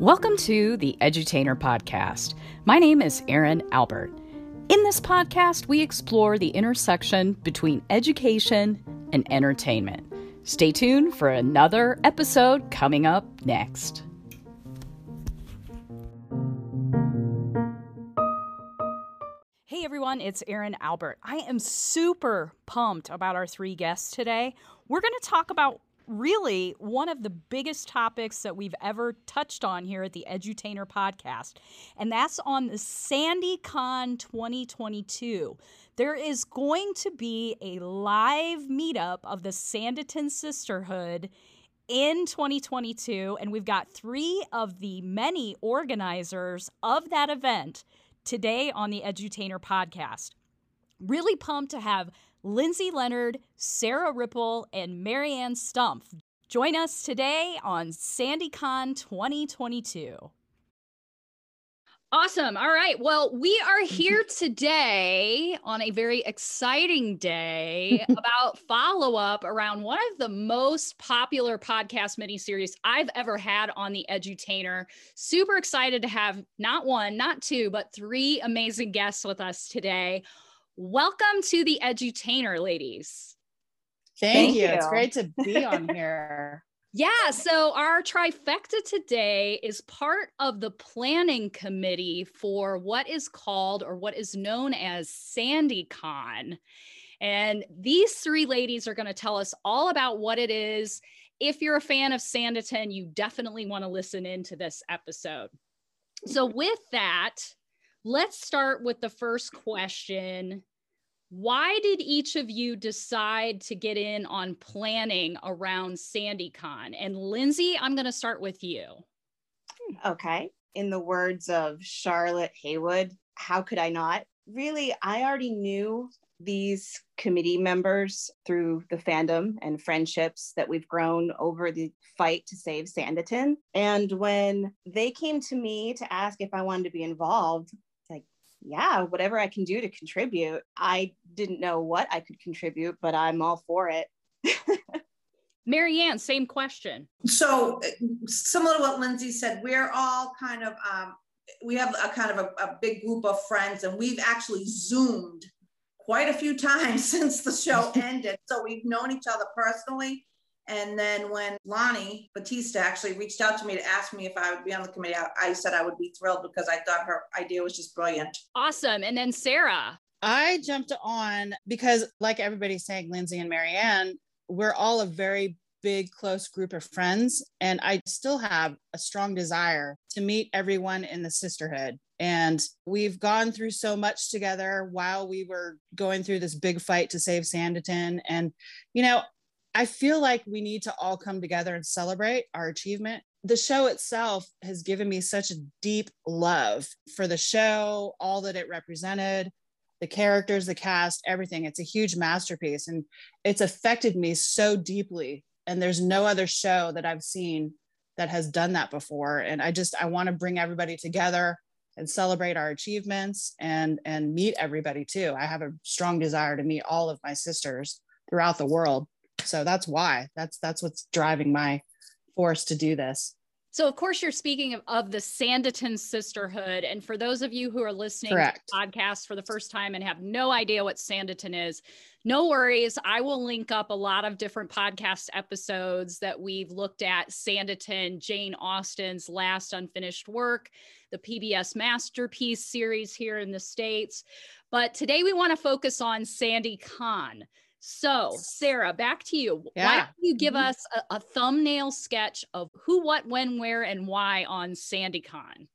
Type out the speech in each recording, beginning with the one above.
Welcome to the Edutainer Podcast. My name is Erin Albert. In this podcast, we explore the intersection between education and entertainment. Stay tuned for another episode coming up next. Hey everyone, it's Erin Albert. I am super pumped about our three guests today. We're going to talk about really one of the biggest topics that we've ever touched on here at the Edutainer podcast, and that's on the SandiCon 2022. There is going to be a live meetup of the Sanditon Sisterhood in 2022, and we've got three of the many organizers of that event today on the Edutainer podcast. Really pumped to have Lindsay Leonard, Sara Ripple, and Mariann Stumpf. Join us today on SandiCon 2022. Awesome. All right. Well, we are here today on a very exciting day about follow up around one of the most popular podcast miniseries I've ever had on the Edutainer. Super excited to have not one, not two, but three amazing guests with us today. Welcome to the Edutainer, ladies. Thank, Thank you. you. It's great to be on here. Yeah, so our trifecta today is part of the planning committee for what is called or what is known as SandiCon. And these three ladies are going to tell us all about what it is. If you're a fan of Sanditon, you definitely want to listen into this episode. So, with that, Let's start with the first question. Why did each of you decide to get in on planning around SandiCon? And Lindsay, I'm going to start with you. Okay. In the words of Charlotte Heywood, how could I not? Really, I already knew these committee members through the fandom and friendships that we've grown over the fight to save Sanditon. And when they came to me to ask if I wanted to be involved, yeah, whatever I can do to contribute. I didn't know what I could contribute, but I'm all for it. Mariann, same question. So, similar to what Lindsay said, we're all kind of, um, we have a kind of a, a big group of friends, and we've actually Zoomed quite a few times since the show ended. So, we've known each other personally. And then when Lonnie Batista actually reached out to me to ask me if I would be on the committee, I, I said I would be thrilled because I thought her idea was just brilliant. Awesome. And then Sara. I jumped on because, like everybody's saying, Lindsay and Mariann, we're all a very big, close group of friends. And I still have a strong desire to meet everyone in the sisterhood. And we've gone through so much together while we were going through this big fight to save Sanditon. And, you know, I feel like we need to all come together and celebrate our achievement. The show itself has given me such a deep love for the show, all that it represented, the characters, the cast, everything. It's a huge masterpiece and it's affected me so deeply. And there's no other show that I've seen that has done that before. And I just, I want to bring everybody together and celebrate our achievements and and meet everybody too. I have a strong desire to meet all of my sisters throughout the world so that's why that's that's what's driving my force to do this so, of course, you're speaking of, of, the Sanditon Sisterhood. And for those of you who are listening Correct. to the podcast for the first time and have no idea what Sanditon is, no worries. I will link up a lot of different podcast episodes that we've looked at Sanditon, Jane Austen's last unfinished work, the PBS Masterpiece series here in the States. But today we want to focus on SandiCon. So, Sara, back to you. Yeah. Why don't you give mm-hmm. us a, a, thumbnail sketch of who, what, when, where, and why on SandiCon?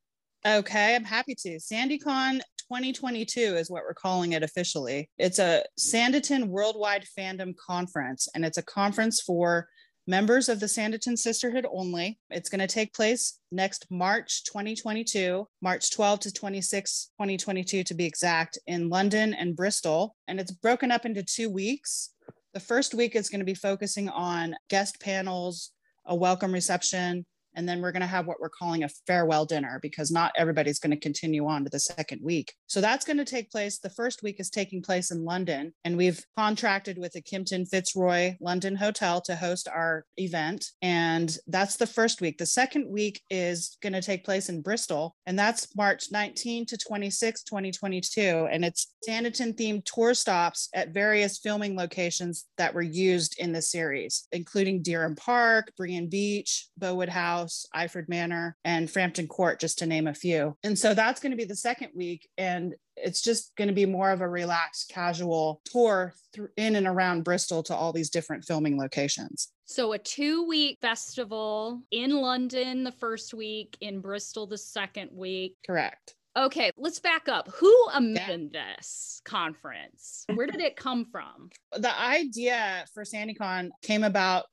Okay, I'm happy to. SandiCon 2022 is what we're calling it officially. It's a Sanditon Worldwide Fandom Conference, and it's a conference for members of the Sanditon Sisterhood only. It's going to take place next March 2022, March 12 to 26, 2022 to be exact, in London and Bristol. And it's broken up into two weeks. The first week is going to be focusing on guest panels, a welcome reception, And then we're going to have what we're calling a farewell dinner because not everybody's going to continue on to the second week. So that's going to take place. The first week is taking place in London, and we've contracted with the Kimpton Fitzroy London Hotel to host our event. And that's the first week. The second week is going to take place in Bristol, and that's March 19 to 26, 2022. And it's Sanditon themed tour stops at various filming locations that were used in the series, including Dyrham Park, Brean Beach, Bowood House, Eyford Manor, and Frampton Court, just to name a few. And so that's going to be the second week. And it's just going to be more of a relaxed, casual tour through, in and around Bristol to all these different filming locations. So, a two week festival in London the first week, in Bristol the second week. Correct. Okay, let's back up. Who amended this conference? Where did it come from? The idea for SandiCon came about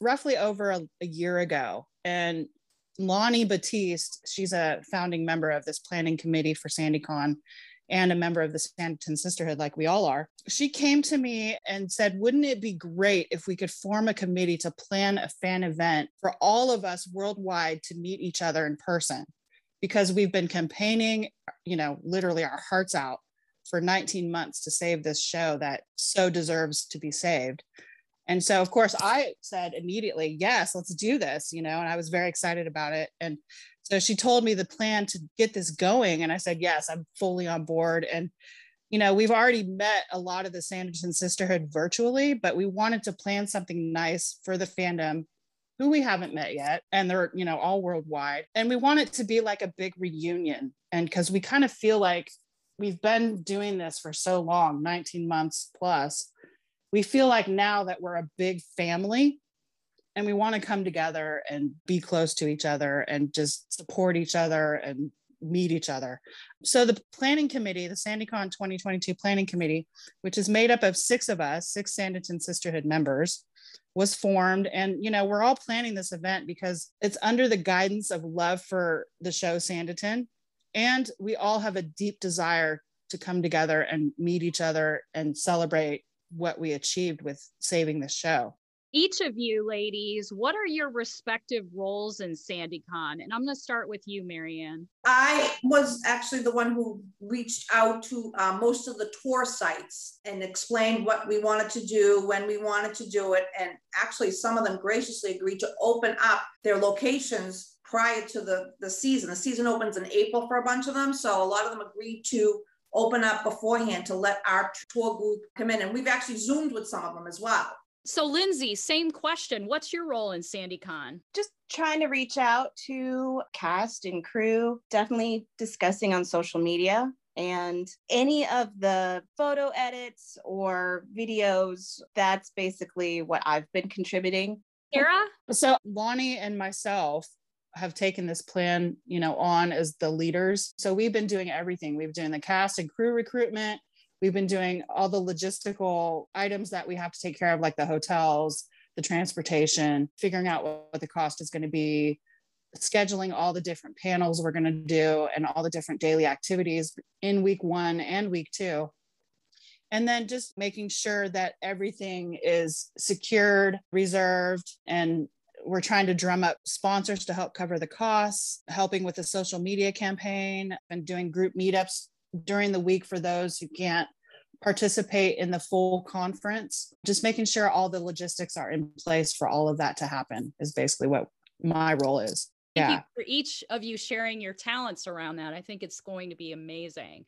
roughly over a, a year ago. And Lonnie Batiste, she's a founding member of this planning committee for SandiCon and a member of the Sanditon Sisterhood, like we all are. She came to me and said, Wouldn't it be great if we could form a committee to plan a fan event for all of us worldwide to meet each other in person? Because we've been campaigning, you know, literally our hearts out for 19 months to save this show that so deserves to be saved. And so, of course, I said immediately, yes, let's do this, you know, and I was very excited about it. And so she told me the plan to get this going. And I said, yes, I'm fully on board. And, you know, we've already met a lot of the Sanditon Sisterhood virtually, but we wanted to plan something nice for the fandom who we haven't met yet. And they're, you know, all worldwide. And we want it to be like a big reunion. And because we kind of feel like we've been doing this for so long 19 months plus we feel like now that we're a big family and we want to come together and be close to each other and just support each other and meet each other. So the planning committee, the SandiCon 2022 planning committee, which is made up of six of us, six Sanditon Sisterhood members, was formed. And, you know, we're all planning this event because it's under the guidance of love for the show Sanditon. And we all have a deep desire to come together and meet each other and celebrate what we achieved with saving the show. Each of you ladies, what are your respective roles in SandiCon? And I'm going to start with you, Mariann. I was actually the one who reached out to uh, most of the tour sites and explained what we wanted to do, when we wanted to do it. And actually, some of them graciously agreed to open up their locations prior to the, the season. The season opens in April for a bunch of them. So a lot of them agreed to open up beforehand to let our tour group come in. And we've actually Zoomed with some of them as well. So, Lindsay, same question. What's your role in SandiCon? Just trying to reach out to cast and crew, definitely discussing on social media. And any of the photo edits or videos, that's basically what I've been contributing. Sara? So, Lonnie and myself, have taken this plan, you know, on as the leaders. So we've been doing everything. We've been doing the cast and crew recruitment. We've been doing all the logistical items that we have to take care of, like the hotels, the transportation, figuring out what, what the cost is going to be, scheduling all the different panels we're going to do and all the different daily activities in week one and week two. And then just making sure that everything is secured, reserved, and we're trying to drum up sponsors to help cover the costs, helping with the social media campaign, and doing group meetups during the week for those who can't participate in the full conference. Just making sure all the logistics are in place for all of that to happen is basically what my role is. Thank yeah. for each of you sharing your talents around that. I think it's going to be amazing.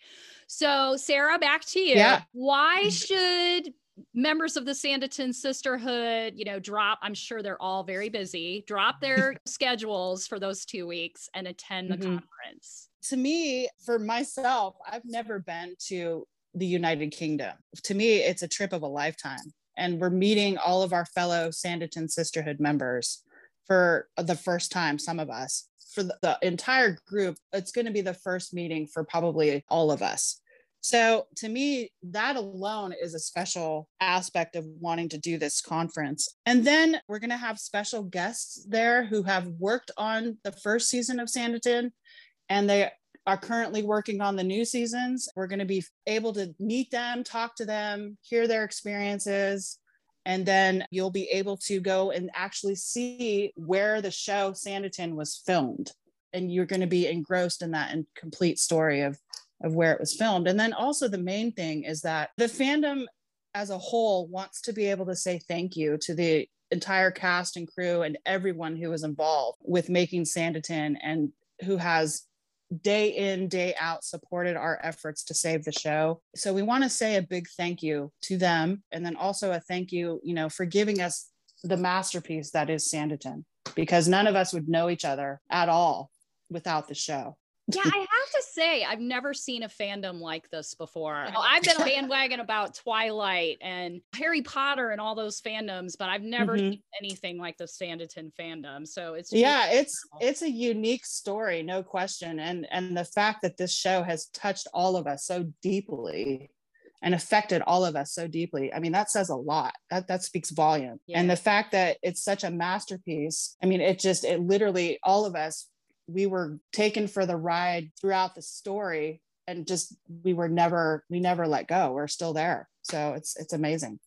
So, Sara, back to you. Yeah. Why mm-hmm. should members of the Sanditon Sisterhood, you know, drop, I'm sure they're all very busy, drop their schedules for those two weeks and attend the mm-hmm. conference. To me, for myself, I've never been to the United Kingdom. To me, it's a trip of a lifetime. And we're meeting all of our fellow Sanditon Sisterhood members for the first time, some of us. For the, the entire group, it's going to be the first meeting for probably all of us. So to me, that alone is a special aspect of wanting to do this conference. And then we're going to have special guests there who have worked on the first season of Sanditon and they are currently working on the new seasons. We're going to be able to meet them, talk to them, hear their experiences, And then you'll be able to go and actually see where the show Sanditon was filmed. And you're going to be engrossed in that and complete story of, of where it was filmed. And then also the main thing is that the fandom as a whole wants to be able to say thank you to the entire cast and crew and everyone who was involved with making Sanditon and who has day in, day out supported our efforts to save the show. So we want to say a big thank you to them. And then also a thank you, you know, for giving us the masterpiece that is Sanditon, because none of us would know each other at all without the show. Yeah, I have to say, I've never seen a fandom like this before. I've been a bandwagon about Twilight and Harry Potter and all those fandoms, but I've never mm-hmm. seen anything like the Sanditon fandom. So it's yeah, it's it's a unique story, no question. And and the fact that this show has touched all of us so deeply and affected all of us so deeply. I mean, that says a lot. That that speaks volume. Yeah. And the fact that it's such a masterpiece. I mean, it just it literally all of us we were taken for the ride throughout the story and just we were never we never let go. We're still there. So it's it's amazing.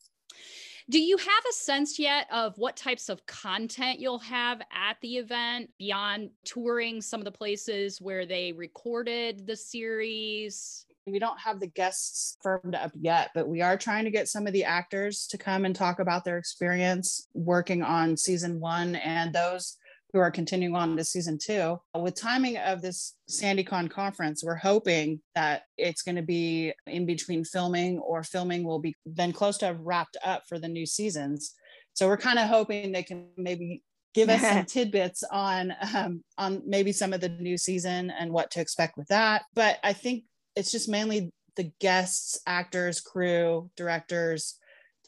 Do you have a sense yet of what types of content you'll have at the event beyond touring some of the places where they recorded the series? We don't have the guests firmed up yet, but we are trying to get some of the actors to come and talk about their experience working on season one and those who are continuing on to season two. With timing of this SandiCon conference, we're hoping that it's going to be in between filming or filming will be then close to have wrapped up for the new seasons. So we're kind of hoping they can maybe give us some tidbits on um, on maybe some of the new season and what to expect with that. But I think it's just mainly the guests, actors, crew, directors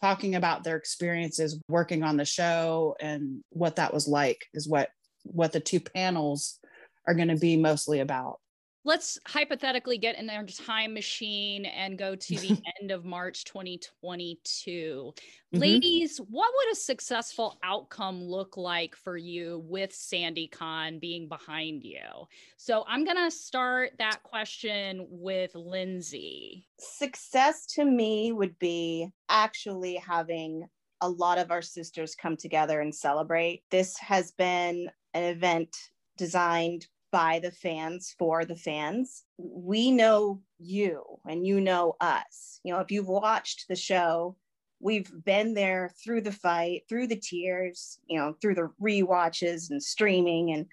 talking about their experiences working on the show and what that was like is what what the two panels are going to be mostly about let's hypothetically get in our time machine and go to the end of March 2022. Mm-hmm. Ladies, what would a successful outcome look like for you with SandiCon being behind you? So I'm going to start that question with Lindsay. Success to me would be actually having a lot of our sisters come together and celebrate. This has been an event designed by the fans for the fans. We know you and you know us. You know, if you've watched the show, we've been there through the fight, through the tears, you know, through the re-watches and streaming and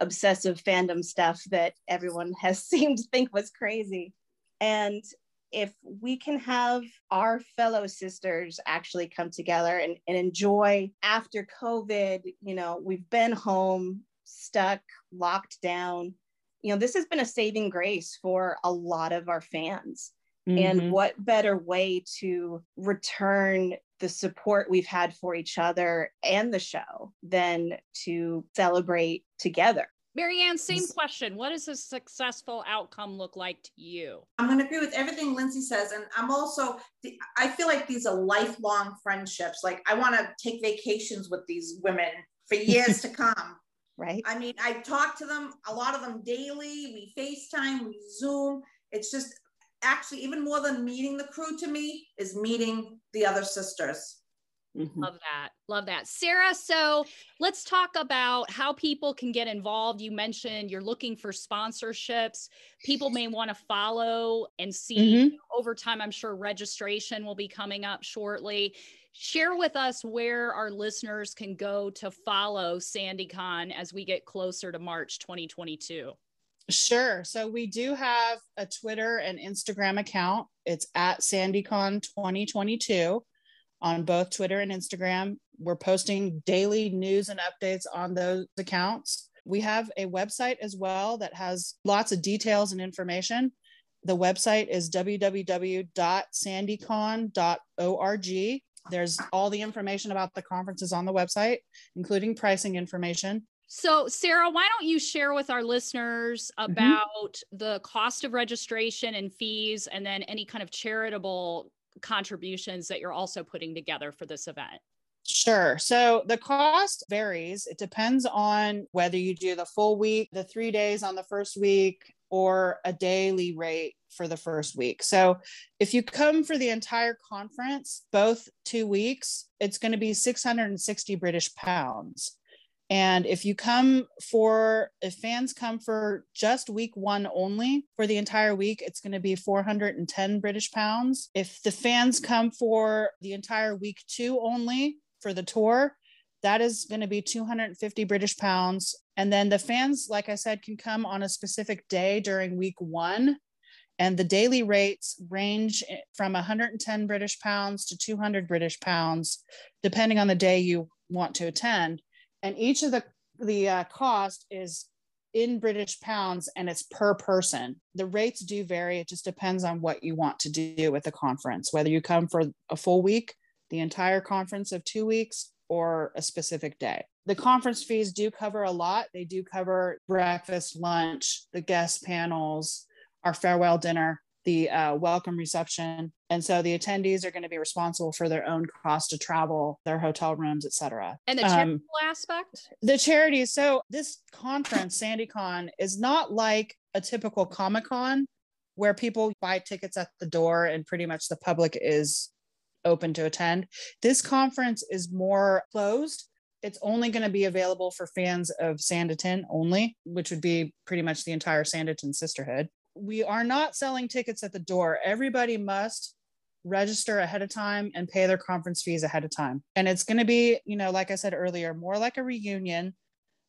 obsessive fandom stuff that everyone has seemed to think was crazy. And if we can have our fellow sisters actually come together and, and enjoy after COVID, you know, we've been home, stuck, locked down. You know, this has been a saving grace for a lot of our fans. Mm-hmm. And what better way to return the support we've had for each other and the show than to celebrate together? Mariann, same question. What does a successful outcome look like to you? I'm going to agree with everything Lindsay says. And I'm also, I feel like these are lifelong friendships. Like I want to take vacations with these women for years to come right? I mean, I talk to them, a lot of them daily. We FaceTime, we Zoom. It's just actually even more than meeting the crew to me is meeting the other sisters. Mm-hmm. Love that. Love that. Sara, so let's talk about how people can get involved. You mentioned you're looking for sponsorships. People may want to follow and see mm-hmm. over time. I'm sure registration will be coming up shortly share with us where our listeners can go to follow SandiCon as we get closer to March 2022. Sure. So we do have a Twitter and Instagram account. It's at SandiCon 2022 on both Twitter and Instagram. We're posting daily news and updates on those accounts. We have a website as well that has lots of details and information. The website is www.sandicon.org. There's all the information about the conferences on the website, including pricing information. So, Sara, why don't you share with our listeners mm-hmm. about mm-hmm. the cost of registration and fees, and then any kind of charitable contributions that you're also putting together for this event? Sure. So the cost varies. It depends on whether you do the full week, the three days on the first week, or a daily rate for the first week. So if you come for the entire conference, both two weeks, it's going to be 660 British pounds. And if you come for, if fans come for just week one only for the entire week, it's going to be 410 British pounds. If the fans come for the entire week two only for the tour, that is going to be 250 British pounds. And then the fans, like I said, can come on a specific day during week one. And the daily rates range from 110 British pounds to 200 British pounds, depending on the day you want to attend and each of the the uh, cost is in British pounds and it's per person. The rates do vary. It just depends on what you want to do with the conference, whether you come for a full week, the entire conference of two weeks, or a specific day. The conference fees do cover a lot. They do cover breakfast, lunch, the guest panels, our farewell dinner the uh, welcome reception. And so the attendees are going to be responsible for their own cost to travel, their hotel rooms, etc. And the charitable um, aspect? The charity. So this conference, SandiCon, is not like a typical Comic Con where people buy tickets at the door and pretty much the public is open to attend. This conference is more closed. It's only going to be available for fans of Sanditon only, which would be pretty much the entire Sanditon sisterhood we are not selling tickets at the door. Everybody must register ahead of time and pay their conference fees ahead of time. And it's going to be, you know, like I said earlier, more like a reunion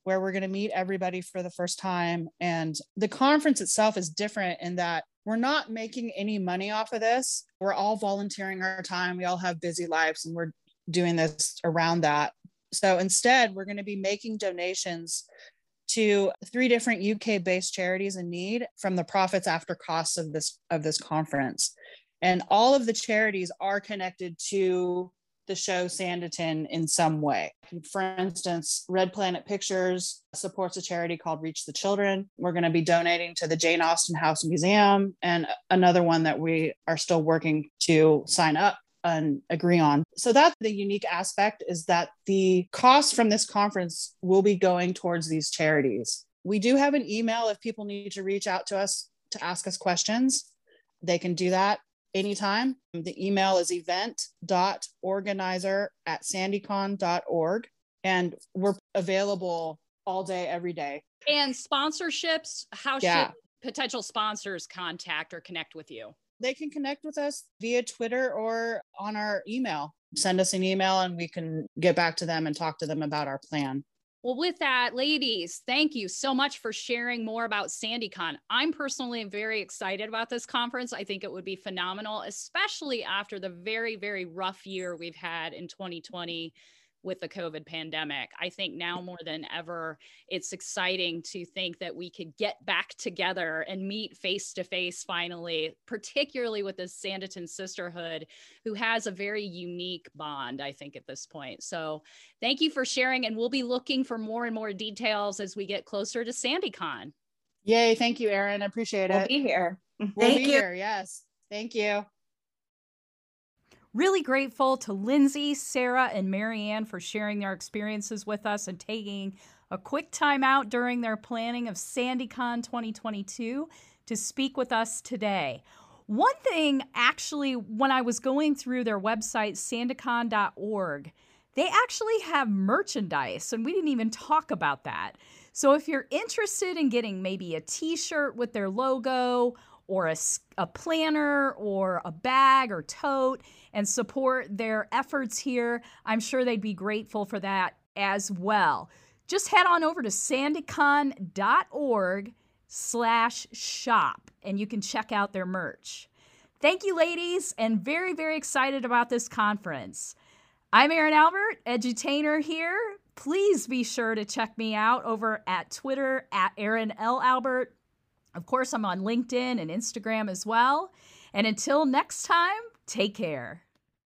where we're going to meet everybody for the first time. And the conference itself is different in that we're not making any money off of this. We're all volunteering our time. We all have busy lives and we're doing this around that. So instead, we're going to be making donations to three different UK based charities in need from the profits after costs of this of this conference. And all of the charities are connected to the show Sanditon in some way. For instance, Red Planet Pictures supports a charity called Reach the Children. We're going to be donating to the Jane Austen House Museum and another one that we are still working to sign up and agree on. So that's the unique aspect is that the cost from this conference will be going towards these charities. We do have an email if people need to reach out to us to ask us questions. They can do that anytime. The email is event.organizer at sandicon.org. And we're available all day, every day. And sponsorships, how yeah. should potential sponsors contact or connect with you? they can connect with us via Twitter or on our email. Send us an email and we can get back to them and talk to them about our plan. Well, with that, ladies, thank you so much for sharing more about SandiCon. I'm personally very excited about this conference. I think it would be phenomenal, especially after the very, very rough year we've had in 2020 with the COVID pandemic. I think now more than ever, it's exciting to think that we could get back together and meet face to face finally, particularly with the Sanditon Sisterhood, who has a very unique bond, I think, at this point. So thank you for sharing. And we'll be looking for more and more details as we get closer to SandiCon. Yay. Thank you, Erin. I appreciate it. We'll be here. We'll thank be you. here. Yes. Thank you. Really grateful to Lindsay, Sara, and Mariann for sharing their experiences with us and taking a quick time out during their planning of SandiCon 2022 to speak with us today. One thing, actually, when I was going through their website, sandicon.org, they actually have merchandise, and we didn't even talk about that. So if you're interested in getting maybe a t shirt with their logo or a, a planner or a bag or tote and support their efforts here, I'm sure they'd be grateful for that as well. Just head on over to sandicon.org slash shop and you can check out their merch. Thank you, ladies, and very, very excited about this conference. I'm Erin Albert, edutainer here. Please be sure to check me out over at Twitter at Erin L. Albert of course, I'm on LinkedIn and Instagram as well. And until next time, take care.